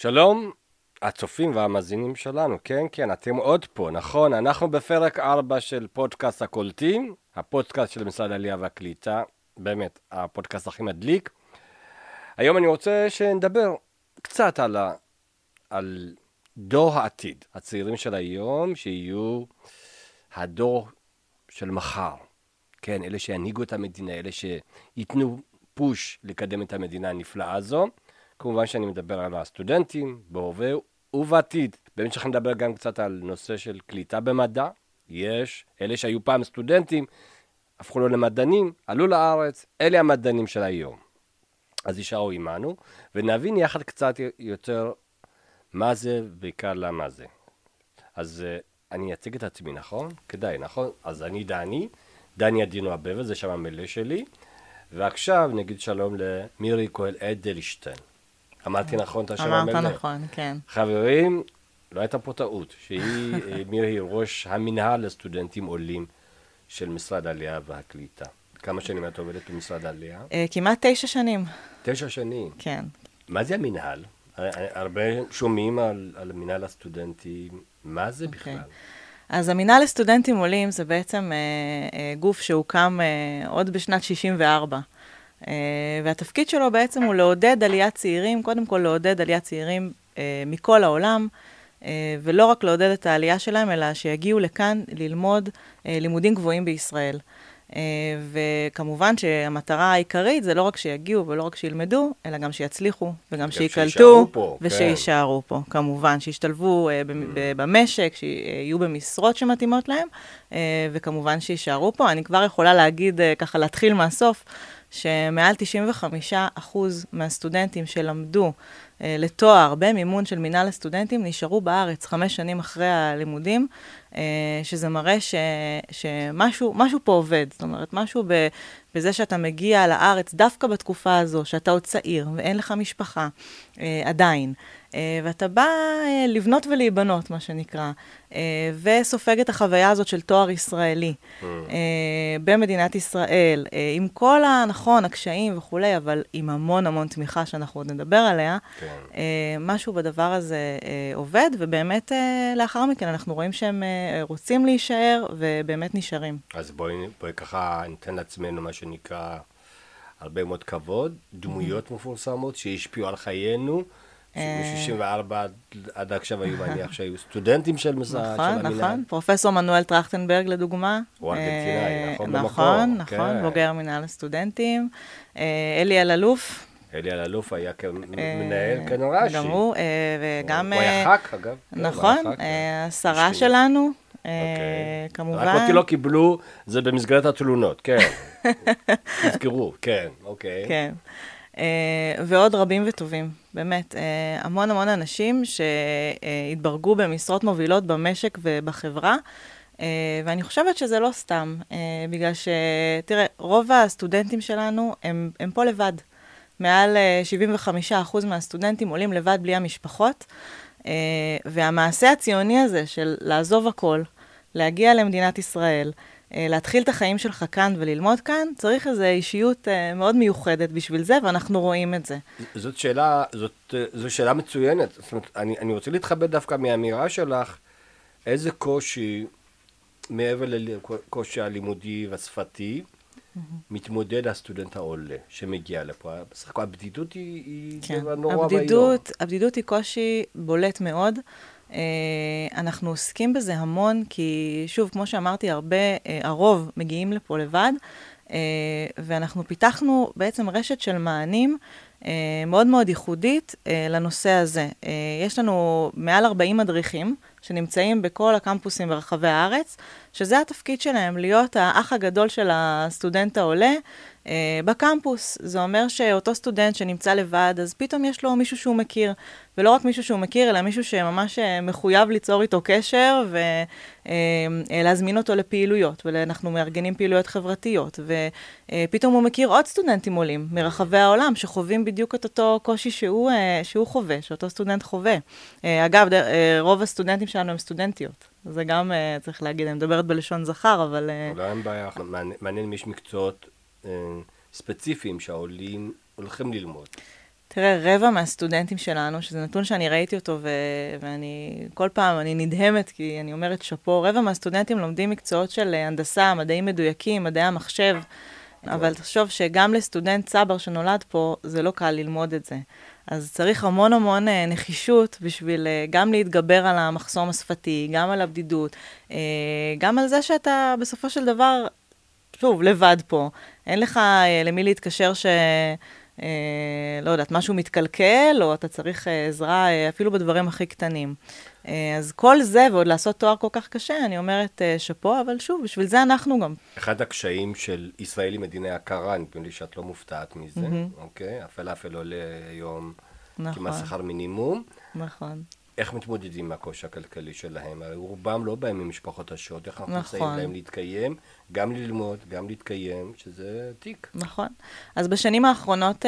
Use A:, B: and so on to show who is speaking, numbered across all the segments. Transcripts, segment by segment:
A: שלום, הצופים והמאזינים שלנו, כן, כן, אתם עוד פה, נכון, אנחנו בפרק 4 של פודקאסט הקולטים, הפודקאסט של משרד העלייה והקליטה, באמת, הפודקאסט הכי מדליק. היום אני רוצה שנדבר קצת על, ה, על דור העתיד, הצעירים של היום, שיהיו הדור של מחר. כן, אלה שינהיגו את המדינה, אלה שייתנו פוש לקדם את המדינה הנפלאה הזו. כמובן שאני מדבר על הסטודנטים בהווה ובעתיד. באמת שאנחנו נדבר גם קצת על נושא של קליטה במדע. יש, אלה שהיו פעם סטודנטים, הפכו לו למדענים, עלו לארץ, אלה המדענים של היום. אז יישארו עמנו, ונבין יחד קצת יותר מה זה, בעיקר למה זה. אז uh, אני אציג את עצמי, נכון? כדאי, נכון? אז אני דני, דני אדינו אבבה, זה שם המלא שלי, ועכשיו נגיד שלום למירי כהן אדלשטיין. אמרתי נכון את השם המלא.
B: אמרת נכון, כן.
A: חברים, לא הייתה פה טעות, שהיא, אה, מירי ראש המנהל לסטודנטים עולים של משרד העלייה והקליטה. כמה שנים את עובדת במשרד העלייה?
B: Uh, כמעט תשע שנים.
A: תשע שנים.
B: כן.
A: מה זה המנהל? הרבה שומעים על, על מנהל הסטודנטים, מה זה okay. אוקיי. בכלל?
B: אז המינהל לסטודנטים עולים זה בעצם אה, אה, גוף שהוקם אה, עוד בשנת 64. אה, והתפקיד שלו בעצם הוא לעודד עליית צעירים, קודם כל לעודד עליית צעירים אה, מכל העולם, אה, ולא רק לעודד את העלייה שלהם, אלא שיגיעו לכאן ללמוד לימודים גבוהים בישראל. וכמובן שהמטרה העיקרית זה לא רק שיגיעו ולא רק שילמדו, אלא גם שיצליחו וגם שייקלטו ושיישארו פה, כמובן, שישתלבו mm. במשק, שיהיו במשרות שמתאימות להם, אה, וכמובן שיישארו פה. אני כבר יכולה להגיד, ככה להתחיל מהסוף, שמעל 95% מהסטודנטים שלמדו אה, לתואר במימון של מינהל הסטודנטים נשארו בארץ חמש שנים אחרי הלימודים, אה, שזה מראה ש, שמשהו פה עובד. זאת אומרת, משהו ב, בזה שאתה מגיע לארץ דווקא בתקופה הזו, שאתה עוד צעיר ואין לך משפחה אה, עדיין. אה, ואתה בא אה, לבנות ולהיבנות, מה שנקרא, אה, וסופג את החוויה הזאת של תואר ישראלי mm. במדינת ישראל, עם כל, הנכון, הקשיים וכולי, אבל עם המון המון תמיכה שאנחנו עוד נדבר עליה, כן. משהו בדבר הזה עובד, ובאמת לאחר מכן אנחנו רואים שהם רוצים להישאר, ובאמת נשארים.
A: אז בואי, בואי ככה ניתן לעצמנו מה שנקרא הרבה מאוד כבוד, דמויות mm. מפורסמות שהשפיעו על חיינו. מ-64 עד עכשיו היו, מניח שהיו סטודנטים של המינהל.
B: נכון, נכון. פרופסור מנואל טרכטנברג, לדוגמה.
A: הוא ארגנטינאי, נכון במקור.
B: נכון, נכון, בוגר מינהל הסטודנטים. אלי אלאלוף.
A: אלי אלאלוף היה מנהל כנרש"י.
B: גם הוא, וגם...
A: הוא היה ח"כ, אגב.
B: נכון, השרה שלנו. כמובן.
A: רק אותי לא קיבלו, זה במסגרת התלונות, כן. תזכרו, כן, אוקיי.
B: כן. Uh, ועוד רבים וטובים, באמת. Uh, המון המון אנשים שהתברגו במשרות מובילות במשק ובחברה, uh, ואני חושבת שזה לא סתם, בגלל ש... תראה, רוב הסטודנטים שלנו הם, הם פה לבד. מעל uh, 75% מהסטודנטים עולים לבד בלי המשפחות, והמעשה הציוני הזה של לעזוב הכל, להגיע למדינת ישראל, אה, להתחיל את החיים שלך כאן וללמוד כאן, צריך איזו אישיות uh, מאוד מיוחדת בשביל זה, ואנחנו רואים את זה.
A: זאת שאלה, זאת, אה, זו שאלה מצוינת. זאת אומרת, אני, אני רוצה להתחבא דווקא מהאמירה שלך, איזה קושי, מעבר לקושי הלימודי והשפתי, mm-hmm. מתמודד הסטודנט העולה שמגיע לפה. בסך הכל הבדידות היא, היא כן. דבר נורא ואיום.
B: הבדידות היא קושי בולט מאוד. אה, אנחנו עוסקים בזה המון, כי שוב, כמו שאמרתי, הרבה, אה, הרוב מגיעים לפה לבד, אה, ואנחנו פיתחנו בעצם רשת של מענים מאוד מאוד ייחודית לנושא הזה. יש לנו מעל 40 מדריכים שנמצאים בכל הקמפוסים ברחבי הארץ, שזה התפקיד שלהם, להיות האח הגדול של הסטודנט העולה, בקמפוס. זה אומר שאותו סטודנט שנמצא לבד, אז פתאום יש לו מישהו שהוא מכיר, ולא רק מישהו שהוא מכיר, אלא מישהו שממש אה, מחויב ליצור איתו קשר ולהזמין אה, אותו לפעילויות, ואנחנו מארגנים פעילויות חברתיות, ופתאום הוא מכיר עוד סטודנטים עולים מרחבי העולם שחווים בדיוק את אותו קושי שהוא, שהוא חווה, שאותו סטודנט חווה. אגב, רוב הסטודנטים שלנו הם סטודנטיות. זה גם צריך להגיד, אני מדברת בלשון זכר, אבל...
A: לא אין בעיה, מעניין אם יש מקצועות ספציפיים שהעולים הולכים ללמוד.
B: תראה, רבע מהסטודנטים שלנו, שזה נתון שאני ראיתי אותו, ו- ואני כל פעם, אני נדהמת, כי אני אומרת שאפו, רבע מהסטודנטים לומדים מקצועות של הנדסה, מדעים מדויקים, מדעי המחשב, אבל תחשוב שגם לסטודנט צבר שנולד פה, זה לא קל ללמוד את זה. אז צריך המון המון אה, נחישות בשביל אה, גם להתגבר על המחסום השפתי, גם על הבדידות, אה, גם על זה שאתה בסופו של דבר, שוב, לבד פה. אין לך למי להתקשר ש... לא יודעת, משהו מתקלקל, או אתה צריך עזרה אפילו בדברים הכי קטנים. אז כל זה, ועוד לעשות תואר כל כך קשה, אני אומרת שאפו, אבל שוב, בשביל זה אנחנו גם.
A: אחד הקשיים של ישראל היא מדינה יקרה, נדמה לי שאת לא מופתעת מזה, mm-hmm. אוקיי? הפלאפל עולה היום נכון. כמעט שכר מינימום.
B: נכון.
A: איך מתמודדים עם הקושי הכלכלי שלהם? הרי רובם לא באים ממשפחות עשירות, איך אנחנו נכון. מסייעים להם להתקיים, גם ללמוד, גם להתקיים, שזה תיק.
B: נכון. אז בשנים האחרונות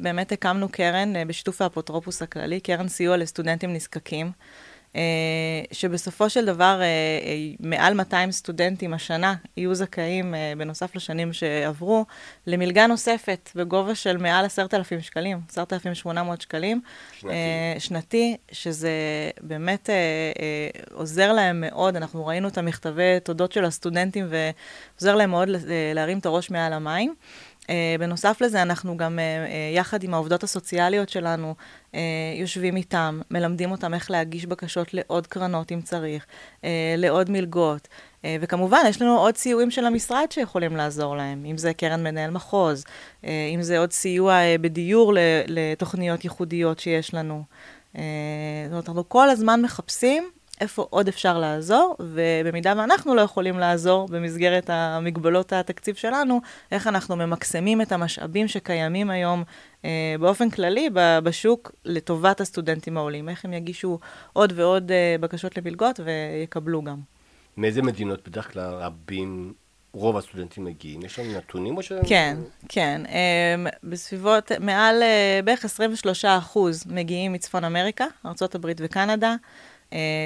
B: באמת הקמנו קרן בשיתוף האפוטרופוס הכללי, קרן סיוע לסטודנטים נזקקים. אה, שבסופו של דבר אה, אה, מעל 200 סטודנטים השנה יהיו זכאים, בנוסף לשנים שעברו, למלגה נוספת בגובה של מעל 10,000 שקלים, 10,800 שקלים.
A: שנתי.
B: שנתי, שזה באמת עוזר להם מאוד. אנחנו ראינו את המכתבי תודות של הסטודנטים, ועוזר להם מאוד להרים את הראש מעל המים. Uh, בנוסף לזה, אנחנו גם uh, uh, יחד עם העובדות הסוציאליות שלנו, יושבים איתם, מלמדים אותם איך להגיש בקשות לעוד קרנות אם צריך, לעוד מלגות. וכמובן, יש לנו עוד סיועים של המשרד שיכולים לעזור להם, אם זה קרן מנהל מחוז, אם זה עוד סיוע בדיור לתוכניות ייחודיות שיש לנו. זאת אומרת, אנחנו כל הזמן מחפשים איפה עוד אפשר לעזור, ובמידה ואנחנו לא יכולים לעזור במסגרת המגבלות התקציב שלנו, איך אנחנו ממקסמים את המשאבים שקיימים היום אה, באופן כללי בשוק לטובת הסטודנטים העולים, איך הם יגישו עוד ועוד אה, בקשות למלגות ויקבלו גם.
A: מאיזה מדינות בדרך כלל רבים רוב הסטודנטים מגיעים? יש לנו נתונים או ש...
B: כן, כן. Um, בסביבות, מעל uh, בערך 23 אחוז מגיעים מצפון אמריקה, ארה"ב וקנדה.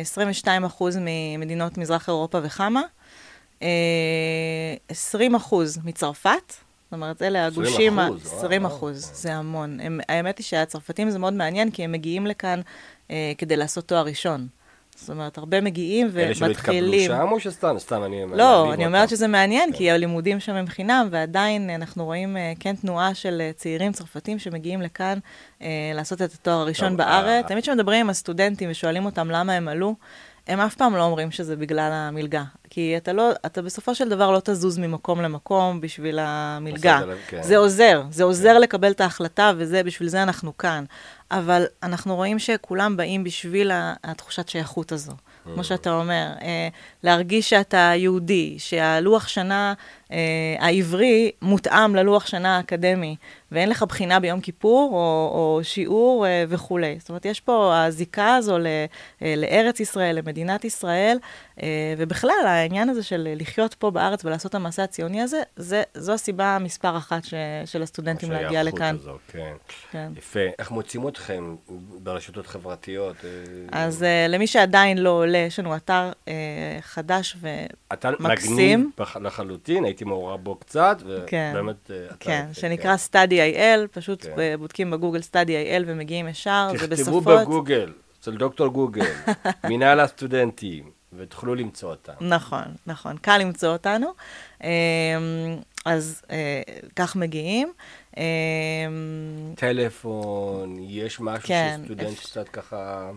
B: 22 אחוז ממדינות מזרח אירופה וחמה, 20 אחוז מצרפת, זאת אומרת, אלה הגושים...
A: 20 אחוז,
B: 20 אחוז, זה המון. הם, האמת היא שהצרפתים זה מאוד מעניין, כי הם מגיעים לכאן אה, כדי לעשות תואר ראשון. זאת אומרת, הרבה מגיעים ומתחילים...
A: אלה שלא התקבלו שם או שסתם, סתם אני...
B: לא, אני אומרת שזה מעניין, כן. כי הלימודים שם הם חינם, ועדיין אנחנו רואים אה, כן תנועה של אה, צעירים צרפתים שמגיעים לכאן אה, לעשות את התואר הראשון בארץ. תמיד כשמדברים עם הסטודנטים ושואלים אותם למה הם עלו, הם אף פעם לא אומרים שזה בגלל המלגה. כי אתה לא, אתה בסופו של דבר לא תזוז ממקום למקום בשביל המלגה. כן. זה עוזר, זה עוזר כן. לקבל את ההחלטה, וזה, בשביל זה אנחנו כאן. אבל אנחנו רואים שכולם באים בשביל התחושת שייכות הזו. כמו שאתה אומר, אה, להרגיש שאתה יהודי, שהלוח שנה אה, העברי מותאם ללוח שנה האקדמי, ואין לך בחינה ביום כיפור או, או שיעור אה, וכולי. זאת אומרת, יש פה הזיקה הזו ל, לארץ ישראל, למדינת ישראל, ובכלל, העניין הזה של לחיות פה בארץ ולעשות את המעשה הציוני הזה, זה, זו הסיבה מספר אחת ש, של הסטודנטים להגיע לכאן.
A: הזו, כן. כן. יפה. איך מוצאים אתכם ברשתות חברתיות?
B: אז למי שעדיין לא עולה, יש לנו אתר חדש ומקסים. אתר מגניב
A: לחלוטין, הייתי מעורב בו קצת,
B: כן.
A: ובאמת... כן,
B: אתר כן, שנקרא כן. study.il, פשוט כן. בודקים בגוגל study.il ומגיעים ישר, זה בשפות...
A: תכתבו בגוגל, אצל דוקטור גוגל, מנהל הסטודנטים. ותוכלו למצוא אותם.
B: נכון, נכון, קל למצוא אותנו. אמ, אז אה, כך מגיעים. אמ,
A: טלפון, יש משהו כן, שסטודנט. קצת ככה...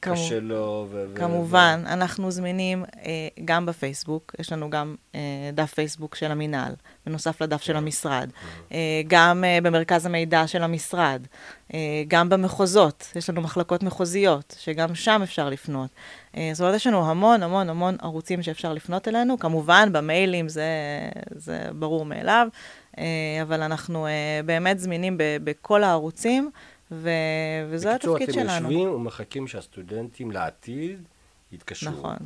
A: קשה לו. ו-
B: כמובן, ו- אנחנו זמינים אה, גם בפייסבוק, יש לנו גם אה, דף פייסבוק של המינהל, בנוסף לדף של המשרד, אה, גם אה, במרכז המידע של המשרד, אה, גם במחוזות, יש לנו מחלקות מחוזיות, שגם שם אפשר לפנות. אה, זאת אומרת, יש לנו המון המון המון ערוצים שאפשר לפנות אלינו, כמובן במיילים זה, זה ברור מאליו, אה, אבל אנחנו אה, באמת זמינים ב- בכל הערוצים. ו... וזה התפקיד שלנו.
A: בקיצור, אתם יושבים ומחכים שהסטודנטים לעתיד יתקשרו.
B: נכון.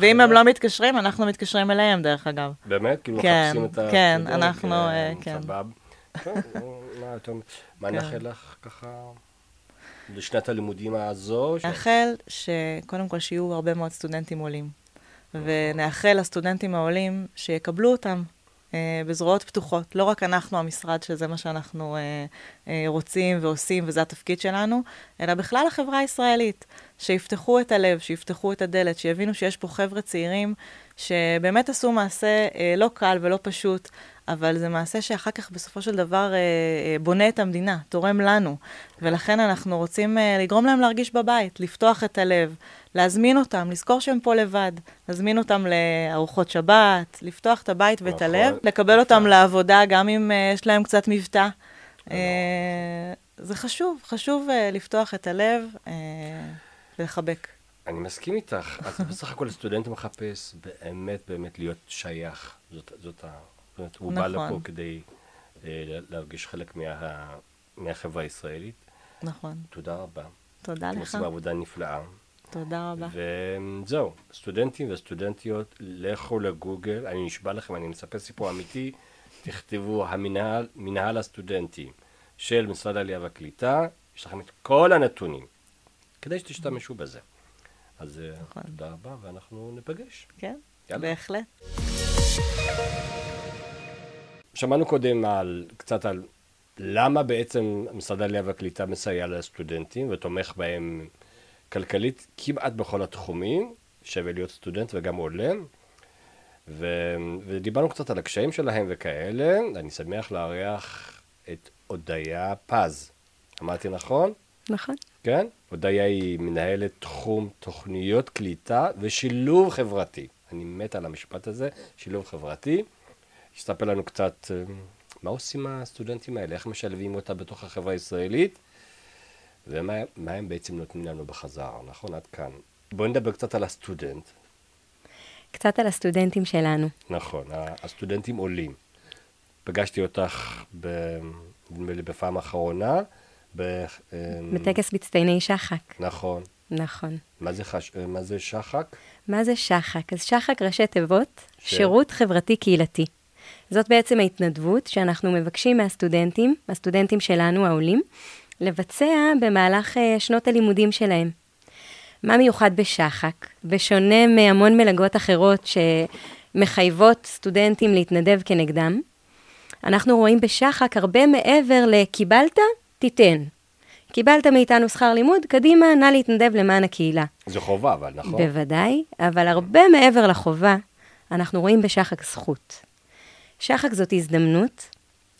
B: ואם הם לא מתקשרים, אנחנו מתקשרים אליהם, דרך אגב.
A: באמת? כאילו כן, מחפשים את
B: כן, הסטודנט? כן, אנחנו, אה, כן.
A: סבב. מה כן. נאחל לך ככה לשנת הלימודים הזו?
B: נאחל שקודם כל שיהיו הרבה מאוד סטודנטים עולים. ונאחל לסטודנטים העולים שיקבלו אותם אה, בזרועות פתוחות. לא רק אנחנו המשרד, שזה מה שאנחנו אה, אה, רוצים ועושים, וזה התפקיד שלנו, אלא בכלל החברה הישראלית, שיפתחו את הלב, שיפתחו את הדלת, שיבינו שיש פה חבר'ה צעירים שבאמת עשו מעשה אה, לא קל ולא פשוט, אבל זה מעשה שאחר כך בסופו של דבר אה, אה, בונה את המדינה, תורם לנו. ולכן אנחנו רוצים אה, לגרום להם להרגיש בבית, לפתוח את הלב, להזמין אותם, לזכור שהם פה לבד, להזמין אותם לארוחות שבת, לפתוח את הבית ואת. הלב, לקבל אותם לעבודה גם אם אה, יש להם קצת מבטא. אה, זה חשוב, חשוב אה, לפתוח את הלב אה, ולחבק.
A: אני מסכים איתך. אז בסך הכל הסטודנט מחפש באמת באמת להיות שייך. זאת, זאת ה... זאת אומרת, הוא בא
B: נכון.
A: לפה כדי אה, להרגיש חלק מה, מהחברה הישראלית.
B: נכון.
A: תודה רבה.
B: תודה
A: אתם
B: לך.
A: עושים עבודה נפלאה.
B: תודה רבה.
A: וזהו, סטודנטים וסטודנטיות, לכו לגוגל, אני נשבע לכם, אני מספר סיפור אמיתי, תכתבו המנהל, מנהל הסטודנטים של משרד העלייה והקליטה, יש לכם את כל הנתונים, כדי שתשתמשו בזה. אז אה,
B: נכון.
A: תודה רבה, ואנחנו ניפגש.
B: כן,
A: יאללה.
B: בהחלט.
A: שמענו קודם על, קצת על למה בעצם משרד העלייה והקליטה מסייע לסטודנטים ותומך בהם כלכלית כמעט בכל התחומים, שווה להיות סטודנט וגם עולה. ו... ודיברנו קצת על הקשיים שלהם וכאלה, אני שמח לארח את הודיה פז. אמרתי נכון?
C: נכון.
A: כן? הודיה היא מנהלת תחום תוכניות קליטה ושילוב חברתי. אני מת על המשפט הזה, שילוב חברתי. שתספר לנו קצת אה, מה עושים הסטודנטים האלה, איך משלבים אותה בתוך החברה הישראלית, ומה מה הם בעצם נותנים לנו בחזרה, נכון? עד כאן. בואי נדבר קצת על הסטודנט.
C: קצת על הסטודנטים שלנו.
A: נכון, הסטודנטים עולים. פגשתי אותך, נדמה לי בפעם האחרונה, ב... אה,
C: בטקס מצטייני שחק.
A: נכון.
C: נכון.
A: מה זה, חש... מה זה שחק?
C: מה זה שחק? אז שחק ראשי תיבות,
A: ש-
C: שירות חברתי קהילתי. זאת בעצם ההתנדבות שאנחנו מבקשים מהסטודנטים, הסטודנטים שלנו, העולים, לבצע במהלך אה, שנות הלימודים שלהם. מה מיוחד בשחק? בשונה מהמון מלגות אחרות שמחייבות סטודנטים להתנדב כנגדם, אנחנו רואים בשחק הרבה מעבר ל"קיבלת? תיתן". קיבלת מאיתנו שכר לימוד, קדימה, נא להתנדב למען הקהילה.
A: זה חובה, אבל נכון?
C: בוודאי, אבל הרבה מעבר לחובה, אנחנו רואים בשחק זכות. שחק זאת הזדמנות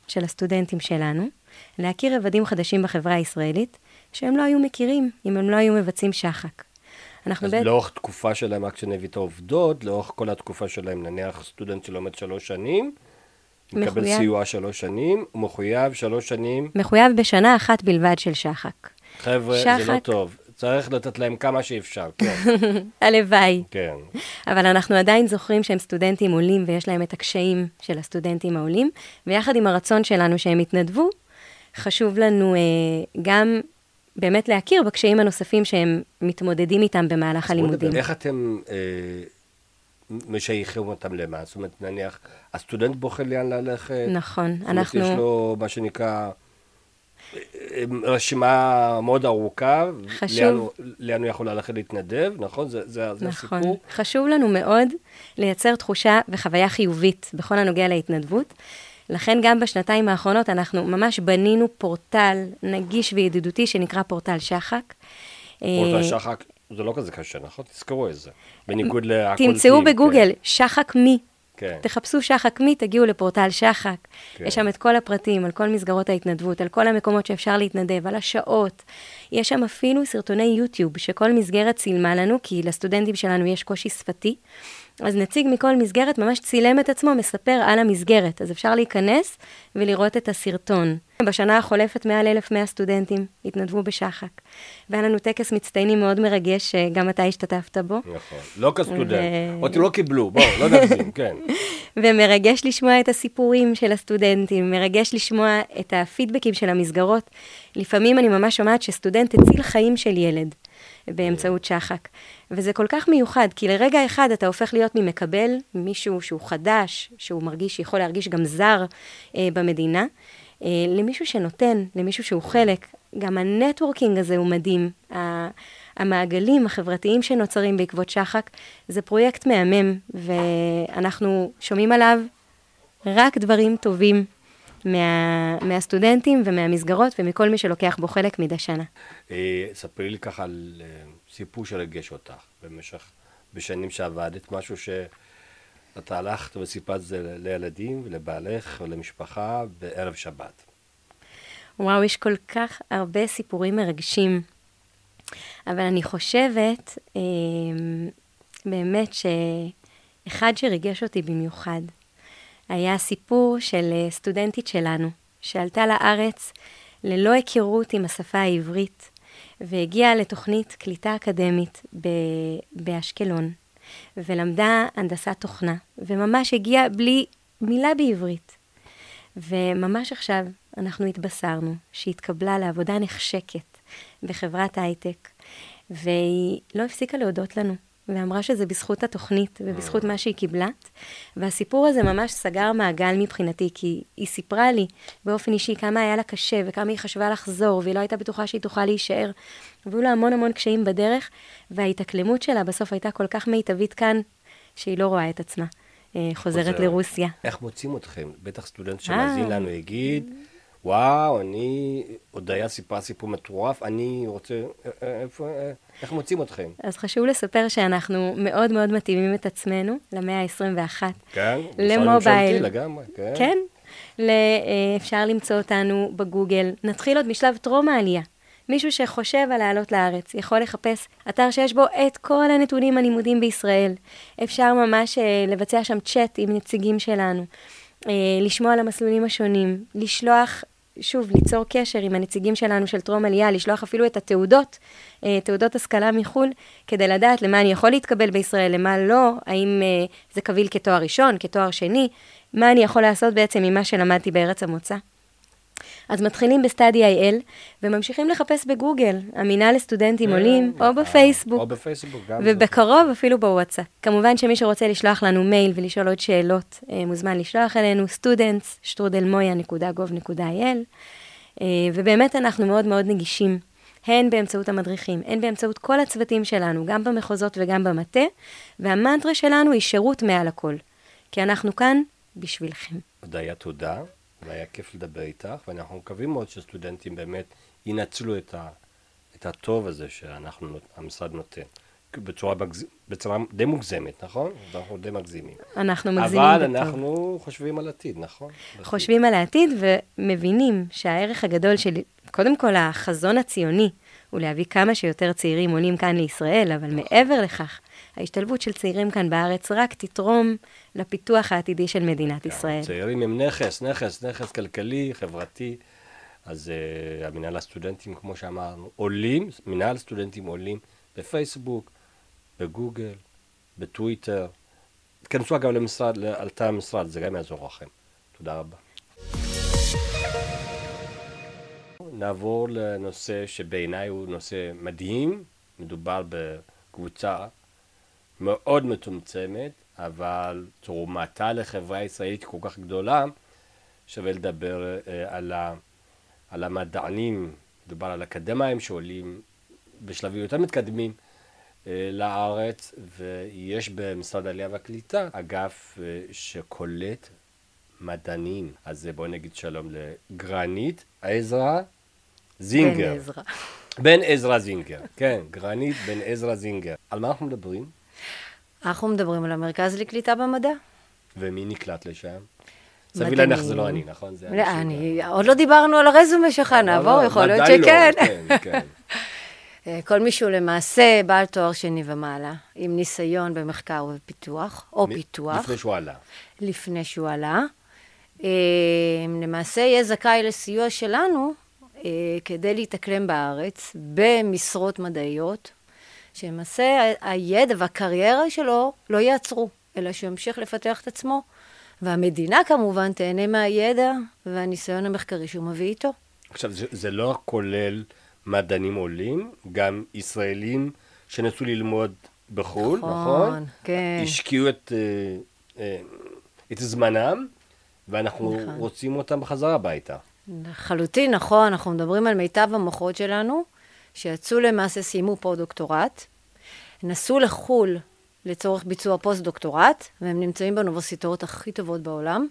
C: של הסטודנטים שלנו להכיר רבדים חדשים בחברה הישראלית, שהם לא היו מכירים אם הם לא היו מבצעים שחק. אנחנו
A: אז
C: בעצם...
A: לאורך תקופה שלהם, רק כשנביא את העובדות, לאורך כל התקופה שלהם, נניח סטודנט שלומד שלוש שנים, מקבל
C: מחויב.
A: סיוע שלוש שנים, הוא מחויב שלוש שנים.
C: מחויב בשנה אחת בלבד של שחק.
A: חבר'ה, זה לא
C: שחק.
A: טוב. צריך לתת להם כמה שאפשר, כן,
C: הלוואי.
A: כן.
C: אבל אנחנו עדיין זוכרים שהם סטודנטים עולים ויש להם את הקשיים של הסטודנטים העולים, ויחד עם הרצון שלנו שהם יתנדבו, חשוב לנו אה, גם באמת להכיר בקשיים הנוספים שהם מתמודדים איתם במהלך
A: אז בואו
C: הלימודים.
A: נדבר, איך אתם אה, משייכים אותם למה? זאת אומרת, נניח, הסטודנט בוחר לאן ללכת.
C: נכון,
A: זאת אומרת,
C: אנחנו...
A: יש לו מה שנקרא אה, רשימה מאוד ארוכה.
C: חשוב.
A: לאן לאן הוא יכול ללכת להתנדב, נכון? זה, זה, זה
C: נכון.
A: הסיפור.
C: חשוב לנו מאוד לייצר תחושה וחוויה חיובית בכל הנוגע להתנדבות. לכן גם בשנתיים האחרונות אנחנו ממש בנינו פורטל נגיש וידידותי שנקרא פורטל שחק.
A: פורטל
C: אה,
A: שחק, זה לא כזה קשה, נכון? תזכרו את זה. בניגוד להקולטים.
C: תמצאו בגוגל
A: כן,
C: שחק מי.
A: כן.
C: תחפשו שחק מי, תגיעו לפורטל שחק.
A: כן.
C: יש שם את כל הפרטים על כל מסגרות ההתנדבות, על כל המקומות שאפשר להתנדב, על השעות. יש שם אפילו סרטוני יוטיוב שכל מסגרת צילמה לנו, כי לסטודנטים שלנו יש קושי שפתי. אז נציג מכל מסגרת ממש צילם את עצמו, מספר על המסגרת. אז אפשר להיכנס ולראות את הסרטון. בשנה החולפת מעל 1,100 סטודנטים התנדבו בשחק. והיה לנו טקס מצטיינים מאוד מרגש, שגם אתה השתתפת בו.
A: נכון. לא כסטודנט.
C: ו-
A: אותי לא קיבלו, בואו, לא נגזים, כן.
C: ומרגש לשמוע את הסיפורים של הסטודנטים, מרגש לשמוע את הפידבקים של המסגרות. לפעמים אני ממש שומעת שסטודנט הציל חיים של ילד באמצעות שחק. וזה כל כך מיוחד, כי לרגע אחד אתה הופך להיות ממקבל, מישהו שהוא חדש, שהוא מרגיש, שיכול להרגיש גם זר אה, במדינה, אה, למישהו שנותן, למישהו שהוא חלק. גם ה networking הזה הוא מדהים. המעגלים החברתיים שנוצרים בעקבות שחק, זה פרויקט מהמם, ואנחנו שומעים עליו רק דברים טובים מה, מהסטודנטים ומהמסגרות ומכל מי שלוקח בו חלק מדי שנה.
A: אה, ספרי לי ככה על אה, סיפור שרגש אותך במשך, בשנים שעבדת, משהו שאתה הלכת וסיפרת זה לילדים ולבעלך ולמשפחה בערב שבת.
C: וואו, יש כל כך הרבה סיפורים מרגשים. אבל אני חושבת אה, באמת שאחד שריגש אותי במיוחד היה סיפור של אה, סטודנטית שלנו, שעלתה לארץ ללא היכרות עם השפה העברית, והגיעה לתוכנית קליטה אקדמית באשקלון, ולמדה הנדסת תוכנה, וממש הגיעה בלי מילה בעברית. וממש עכשיו אנחנו התבשרנו שהיא התקבלה לעבודה נחשקת בחברת הייטק, והיא לא הפסיקה להודות לנו, ואמרה שזה בזכות התוכנית ובזכות מה שהיא קיבלה. והסיפור הזה ממש סגר מעגל מבחינתי, כי היא סיפרה לי באופן אישי כמה היה לה קשה וכמה היא חשבה לחזור, והיא לא הייתה בטוחה שהיא תוכל להישאר. והיו לה המון המון קשיים בדרך, וההתאקלמות שלה בסוף הייתה כל כך מיטבית כאן, שהיא לא רואה את עצמה. אה, חוזרת חוזר. לרוסיה.
A: איך מוצאים אתכם? בטח סטודנט שמאזין אה. לנו יגיד, וואו, אני, הודיה סיפרה סיפור מטורף, אני רוצה, אה, אה, איפה, אה, איך מוצאים אתכם?
C: אז חשוב לספר שאנחנו מאוד מאוד מתאימים את עצמנו למאה ה-21.
A: כן,
C: למובייל.
A: לגמרי, כן.
C: כן, אפשר למצוא אותנו בגוגל. נתחיל עוד משלב טרום העלייה. מישהו שחושב על לעלות לארץ יכול לחפש אתר שיש בו את כל הנתונים הלימודים בישראל. אפשר ממש לבצע שם צ'אט עם נציגים שלנו. לשמוע על המסלולים השונים, לשלוח שוב, ליצור קשר עם הנציגים שלנו של טרום עלייה, לשלוח אפילו את התעודות, אה, תעודות השכלה מחו"ל, כדי לדעת למה אני יכול להתקבל בישראל, למה לא, האם אה, זה קביל כתואר ראשון, כתואר שני, מה אני יכול לעשות בעצם עם מה שלמדתי בארץ המוצא. אז מתחילים בסטאדי איי-אל, וממשיכים לחפש בגוגל, המינהל לסטודנטים כן, עולים, או בפייסבוק.
A: או בפייסבוק, גם.
C: ובקרוב אפילו בוואטסאפ. כמובן שמי שרוצה לשלוח לנו מייל ולשאול עוד שאלות, אה, מוזמן לשלוח אלינו students.strudelmoya.gov.il, אה, ובאמת אנחנו מאוד מאוד נגישים. הן באמצעות המדריכים, הן באמצעות כל הצוותים שלנו, גם במחוזות וגם במטה, והמנטרה שלנו היא שירות מעל הכל. כי אנחנו כאן בשבילכם.
A: הודיה, תודה. והיה כיף לדבר איתך, ואנחנו מקווים מאוד שסטודנטים באמת ינצלו את, ה, את הטוב הזה שהמשרד נותן. בצורה, בצורה די מוגזמת, נכון? אנחנו די מגזימים.
C: אנחנו מגזימים
A: אבל בטוב. אנחנו חושבים על עתיד, נכון?
C: חושבים על העתיד ומבינים שהערך הגדול של, קודם כל, החזון הציוני, הוא להביא כמה שיותר צעירים עולים כאן לישראל, אבל מעבר לכך, ההשתלבות של צעירים כאן בארץ רק תתרום לפיתוח העתידי של מדינת כן, ישראל.
A: צעירים הם נכס, נכס, נכס כלכלי, חברתי. אז uh, המנהל הסטודנטים, כמו שאמרנו, עולים, מנהל סטודנטים עולים בפייסבוק, בגוגל, בטוויטר. תכנסו אגב למשרד, לאתר המשרד, זה גם יעזור לכם. תודה רבה. נעבור לנושא שבעיניי הוא נושא מדהים. מדובר בקבוצה מאוד מצומצמת, אבל תרומתה לחברה הישראלית כל כך גדולה, שווה לדבר אה, על, ה, על המדענים, מדובר על אקדמאים שעולים בשלבים יותר מתקדמים אה, לארץ, ויש במשרד העלייה והקליטה אגף אה, שקולט מדענים. אז בואו נגיד שלום לגרנית עזרא זינגר.
C: בן עזרא.
A: בן עזרא זינגר, כן, גרנית בן עזרא זינגר. על מה אנחנו מדברים?
D: אנחנו מדברים על המרכז לקליטה במדע.
A: ומי נקלט לשם? סביר להניח זה לא אני, נכון? זה
D: לא, אני, עוד לא דיברנו על הרזומה שלך, לא, נעבור, יכול להיות לא, שכן. כן, כן. אה, כל מי שהוא למעשה בעל תואר שני ומעלה, עם ניסיון במחקר ופיתוח, או פיתוח.
A: לפני שהוא עלה.
D: לפני שהוא עלה. אה, למעשה יהיה זכאי לסיוע שלנו אה, כדי להתאקלם בארץ במשרות מדעיות שלמעשה הידע והקריירה שלו לא יעצרו, אלא שהוא ימשיך לפתח את עצמו. והמדינה כמובן תהנה מהידע והניסיון המחקרי שהוא מביא איתו.
A: עכשיו, זה, זה לא כולל מדענים עולים, גם ישראלים שנסו ללמוד בחו"ל, נכון?
D: נכון, כן.
A: השקיעו את, אה, אה, את זמנם, ואנחנו נכון. רוצים אותם בחזרה הביתה.
D: לחלוטין, נכון, אנחנו מדברים על מיטב המוחות שלנו. שיצאו למעשה, סיימו פוסט-דוקטורט, נסעו לחו"ל לצורך ביצוע פוסט-דוקטורט, והם נמצאים באוניברסיטאות הכי טובות בעולם,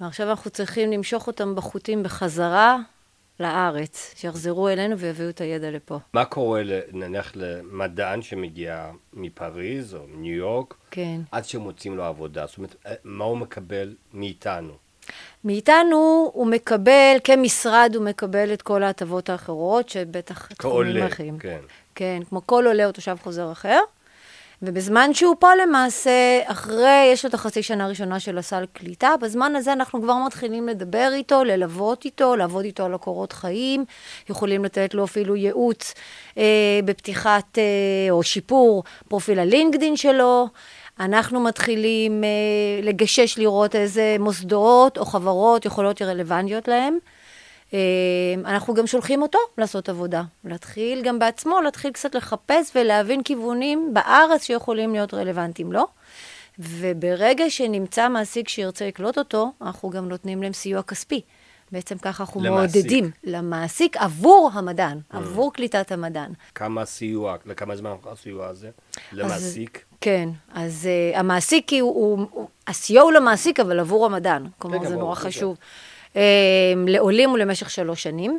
D: ועכשיו אנחנו צריכים למשוך אותם בחוטים בחזרה לארץ, שיחזרו אלינו ויביאו את הידע לפה.
A: מה קורה נניח למדען שמגיע מפריז או ניו יורק,
D: כן.
A: עד שמוצאים לו עבודה? זאת אומרת, אה, מה הוא מקבל מאיתנו?
D: מאיתנו הוא מקבל, כמשרד הוא מקבל את כל ההטבות האחרות, שבטח תחומים
A: כעולה,
D: אחרים.
A: כן.
D: כן, כמו כל עולה או תושב חוזר אחר. ובזמן שהוא פה למעשה, אחרי, יש לו את החצי שנה הראשונה של הסל קליטה, בזמן הזה אנחנו כבר מתחילים לדבר איתו, ללוות איתו, לעבוד איתו על הקורות חיים, יכולים לתת לו אפילו ייעוץ אה, בפתיחת אה, או שיפור פרופיל הלינקדין שלו. אנחנו מתחילים אה, לגשש לראות איזה מוסדות או חברות יכולות להיות רלוונטיות להם. אה, אנחנו גם שולחים אותו לעשות עבודה, להתחיל גם בעצמו, להתחיל קצת לחפש ולהבין כיוונים בארץ שיכולים להיות רלוונטיים לו. וברגע שנמצא מעסיק שירצה לקלוט אותו, אנחנו גם נותנים להם סיוע כספי. בעצם ככה אנחנו
A: למעסיק.
D: מעודדים למעסיק עבור המדען, עבור קליטת המדען.
A: כמה סיוע, לכמה זמן הסיוע הזה? למעסיק?
D: כן, אז uh, המעסיק, הוא, הוא, הוא, הסיוע הוא למעסיק, אבל עבור המדען. כלומר, זה נורא חשוב. Uh, לעולים הוא למשך שלוש שנים,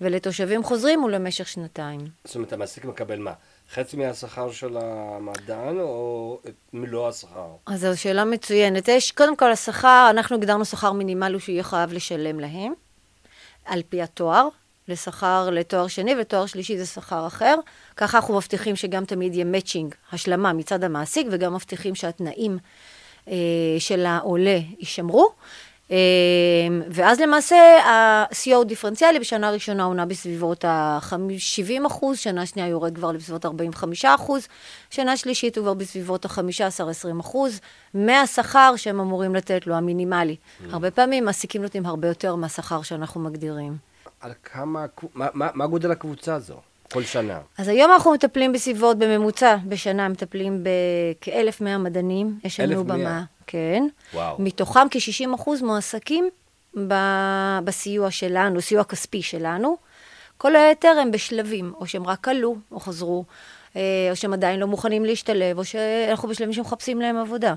D: ולתושבים חוזרים הוא למשך שנתיים.
A: זאת אומרת, המעסיק מקבל מה? חצי מהשכר של המדען או מלוא השכר?
D: אז זו שאלה מצוינת. יש, קודם כל, השכר, אנחנו הגדרנו שכר מינימלי שהוא יהיה חייב לשלם להם, על פי התואר. לשכר לתואר שני ותואר שלישי זה שכר אחר. ככה אנחנו מבטיחים שגם תמיד יהיה מאצ'ינג, השלמה מצד המעסיק, וגם מבטיחים שהתנאים אה, של העולה יישמרו. אה, ואז למעשה הוא דיפרנציאלי, בשנה ראשונה הוא נע בסביבות ה-70 אחוז, שנה שנייה יורד כבר בסביבות 45 אחוז, שנה שלישית הוא כבר בסביבות ה-15-20 אחוז, מהשכר שהם אמורים לתת לו, המינימלי. הרבה פעמים מעסיקים נותנים הרבה יותר מהשכר שאנחנו מגדירים.
A: על כמה, מה, מה, מה גודל הקבוצה הזו? כל שנה.
D: אז היום אנחנו מטפלים בסביבות, בממוצע, בשנה מטפלים בכ-1,100 מדענים. יש לנו
A: 1,100?
D: במה, כן.
A: וואו.
D: מתוכם כ-60 אחוז מועסקים ב- בסיוע שלנו, סיוע כספי שלנו. כל היתר הם בשלבים, או שהם רק עלו, או חזרו, אה, או שהם עדיין לא מוכנים להשתלב, או שאנחנו בשלבים שמחפשים להם עבודה.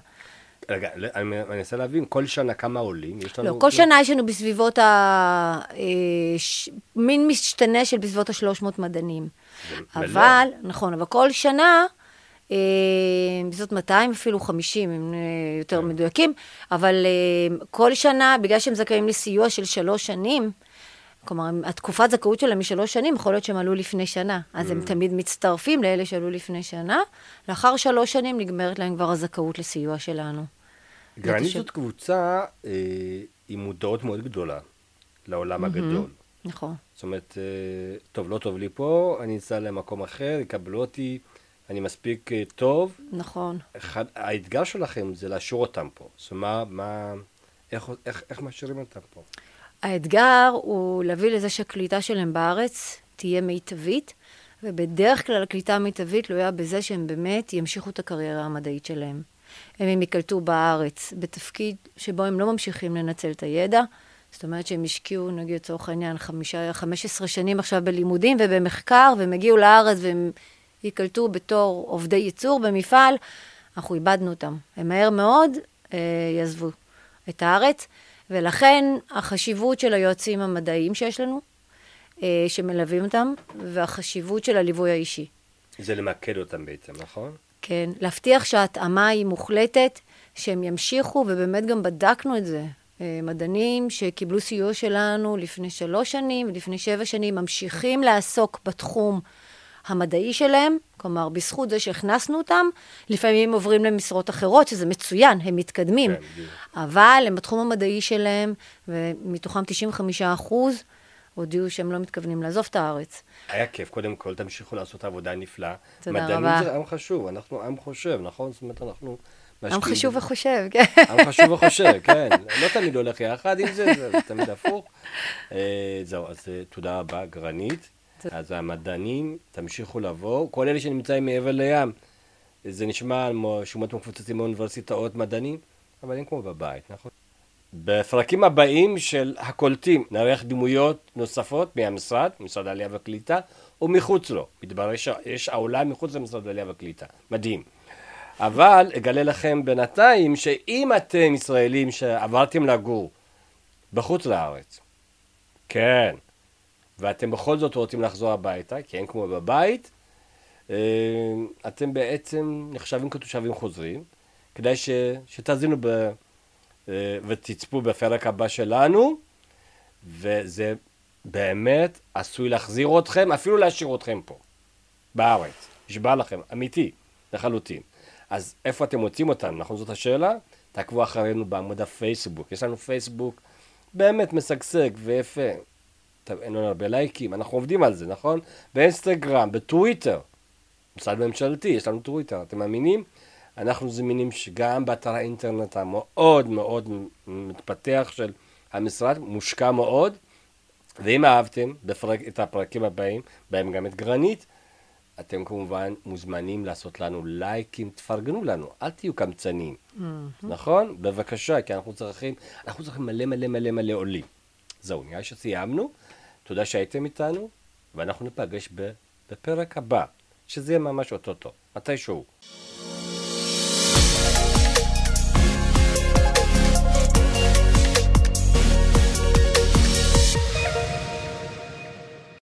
A: רגע, אני מנסה להבין, כל שנה כמה עולים? יש לנו...
D: לא, כל שנה יש לנו בסביבות ה... אה, ש... מין משתנה של בסביבות ה-300 מדענים.
A: מלא.
D: אבל, נכון, אבל כל שנה, אה, בסביבות 200, אפילו 50, אם אה, יותר מדויקים, אבל אה, כל שנה, בגלל שהם זכאים לסיוע של שלוש שנים, כלומר, התקופת זכאות שלהם משלוש שנים, יכול להיות שהם עלו לפני שנה. אז הם תמיד מצטרפים לאלה שעלו לפני שנה. לאחר שלוש שנים נגמרת להם כבר הזכאות לסיוע שלנו.
A: גרנית זאת קבוצה אה, עם מודעות מאוד גדולה לעולם הגדול.
D: נכון.
A: זאת אומרת, אה, טוב, לא טוב לי פה, אני אסע למקום אחר, יקבלו אותי, אני מספיק אה, טוב.
D: נכון.
A: אחד, האתגר שלכם זה להשאיר אותם פה. זאת אומרת, מה, מה, איך, איך, איך משאירים אותם פה?
D: האתגר הוא להביא לזה שהקליטה שלהם בארץ תהיה מיטבית, ובדרך כלל הקליטה המיטבית תלויה בזה שהם באמת ימשיכו את הקריירה המדעית שלהם. אם הם ייקלטו בארץ בתפקיד שבו הם לא ממשיכים לנצל את הידע, זאת אומרת שהם השקיעו, נגיד לצורך העניין, חמישה, 15 שנים עכשיו בלימודים ובמחקר, והם הגיעו לארץ והם ייקלטו בתור עובדי ייצור במפעל, אנחנו איבדנו אותם. הם מהר מאוד אה, יעזבו את הארץ, ולכן החשיבות של היועצים המדעיים שיש לנו, אה, שמלווים אותם, והחשיבות של הליווי האישי.
A: זה למקד אותם בעצם, נכון?
D: כן, להבטיח שההתאמה היא מוחלטת, שהם ימשיכו, ובאמת גם בדקנו את זה. אה, מדענים שקיבלו סיוע שלנו לפני שלוש שנים ולפני שבע שנים, ממשיכים לעסוק בתחום המדעי שלהם, כלומר, בזכות זה שהכנסנו אותם, לפעמים עוברים למשרות אחרות, שזה מצוין, הם מתקדמים.
A: כן.
D: אבל הם בתחום המדעי שלהם, ומתוכם 95 אחוז, הודיעו שהם לא מתכוונים לעזוב את הארץ.
A: היה כיף, קודם כל, תמשיכו לעשות עבודה נפלאה.
D: תודה
A: מדענים
D: רבה.
A: זה עם חשוב, אנחנו עם חושב, נכון? זאת אומרת, אנחנו.
D: עם חשוב. וחושב, כן.
A: עם חשוב וחושב, כן. לא תמיד הולך יחד עם זה, זה תמיד הפוך. אה, זהו, אז אה, תודה רבה, גרנית. אז המדענים, תמשיכו לבוא. כל אלה שנמצאים מעבר לים, זה נשמע כמו שמות מפוצצים מאוניברסיטאות מדענים, אבל הם כמו בבית, נכון? בפרקים הבאים של הקולטים נארח דמויות נוספות מהמשרד, משרד העלייה והקליטה, ומחוץ לו. מתברר שיש העולם מחוץ למשרד העלייה והקליטה. מדהים. אבל אגלה לכם בינתיים שאם אתם ישראלים שעברתם לגור בחוץ לארץ, כן, ואתם בכל זאת רוצים לחזור הביתה, כי אין כמו בבית, אה, אתם בעצם נחשבים כתושבים חוזרים, כדאי ש, שתאזינו ב, אה, ותצפו בפרק הבא שלנו, וזה באמת עשוי להחזיר אתכם, אפילו להשאיר אתכם פה, בארץ. נשבע לכם, אמיתי, לחלוטין. אז איפה אתם מוצאים אותנו, נכון זאת השאלה? תעקבו אחרינו בעמוד הפייסבוק. יש לנו פייסבוק באמת משגשג ויפה. טוב, אין לנו הרבה לייקים, אנחנו עובדים על זה, נכון? באינסטגרם, בטוויטר. משרד ממשלתי, יש לנו טוויטר, אתם מאמינים? אנחנו זמינים שגם באתר האינטרנט המאוד מאוד מתפתח של המשרד, מושקע מאוד. ואם אהבתם בפרק, את הפרקים הבאים, בהם גם את גרנית, אתם כמובן מוזמנים לעשות לנו לייקים, תפרגנו לנו, אל תהיו קמצנים, mm-hmm. נכון? בבקשה, כי אנחנו צריכים, אנחנו צריכים מלא מלא מלא מלא עולים. זהו, נראה שסיימנו, תודה שהייתם איתנו, ואנחנו ניפגש בפרק הבא, שזה יהיה ממש אוטוטו, מתישהו.